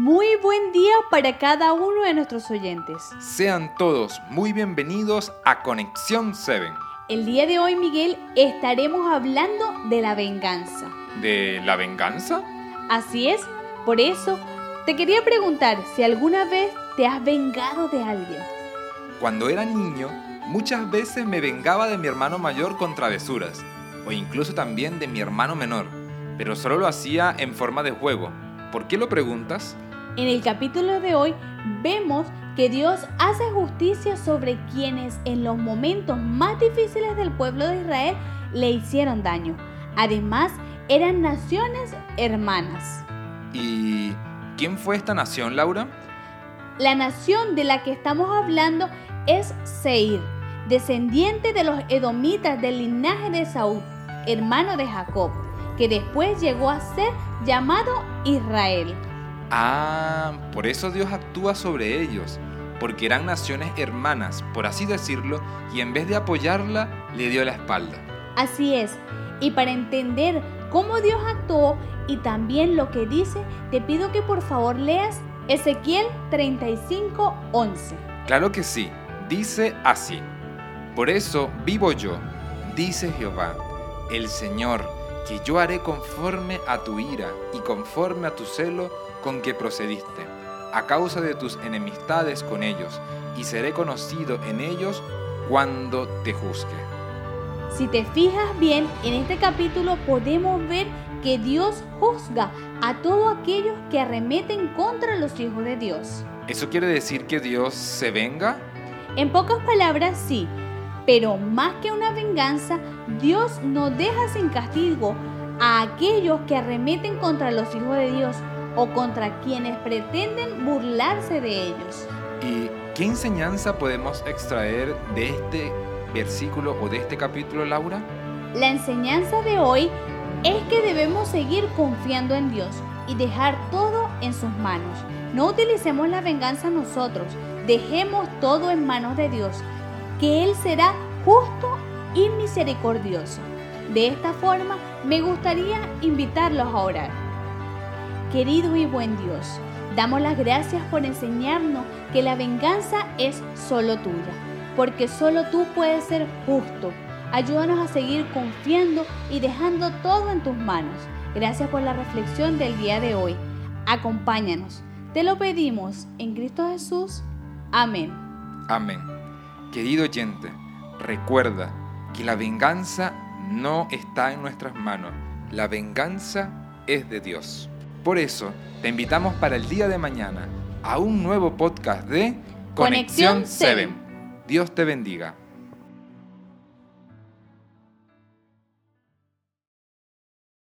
Muy buen día para cada uno de nuestros oyentes. Sean todos muy bienvenidos a Conexión 7. El día de hoy, Miguel, estaremos hablando de la venganza. ¿De la venganza? Así es, por eso te quería preguntar si alguna vez te has vengado de alguien. Cuando era niño, muchas veces me vengaba de mi hermano mayor con travesuras, o incluso también de mi hermano menor, pero solo lo hacía en forma de juego. ¿Por qué lo preguntas? En el capítulo de hoy vemos que Dios hace justicia sobre quienes en los momentos más difíciles del pueblo de Israel le hicieron daño. Además, eran naciones hermanas. ¿Y quién fue esta nación, Laura? La nación de la que estamos hablando es Seir, descendiente de los edomitas del linaje de Saúl, hermano de Jacob, que después llegó a ser llamado Israel. Ah, por eso Dios actúa sobre ellos, porque eran naciones hermanas, por así decirlo, y en vez de apoyarla, le dio la espalda. Así es, y para entender cómo Dios actuó y también lo que dice, te pido que por favor leas Ezequiel 35:11. Claro que sí, dice así. Por eso vivo yo, dice Jehová, el Señor, que yo haré conforme a tu ira y conforme a tu celo con que procediste, a causa de tus enemistades con ellos, y seré conocido en ellos cuando te juzgue. Si te fijas bien, en este capítulo podemos ver que Dios juzga a todos aquellos que arremeten contra los hijos de Dios. ¿Eso quiere decir que Dios se venga? En pocas palabras, sí, pero más que una venganza, Dios no deja sin castigo a aquellos que arremeten contra los hijos de Dios o contra quienes pretenden burlarse de ellos. ¿Y qué enseñanza podemos extraer de este versículo o de este capítulo, Laura? La enseñanza de hoy es que debemos seguir confiando en Dios y dejar todo en sus manos. No utilicemos la venganza nosotros, dejemos todo en manos de Dios, que Él será justo y misericordioso. De esta forma, me gustaría invitarlos a orar. Querido y buen Dios, damos las gracias por enseñarnos que la venganza es solo tuya, porque solo tú puedes ser justo. Ayúdanos a seguir confiando y dejando todo en tus manos. Gracias por la reflexión del día de hoy. Acompáñanos. Te lo pedimos en Cristo Jesús. Amén. Amén. Querido oyente, recuerda que la venganza no está en nuestras manos. La venganza es de Dios. Por eso, te invitamos para el día de mañana a un nuevo podcast de Conexión 7. Dios te bendiga.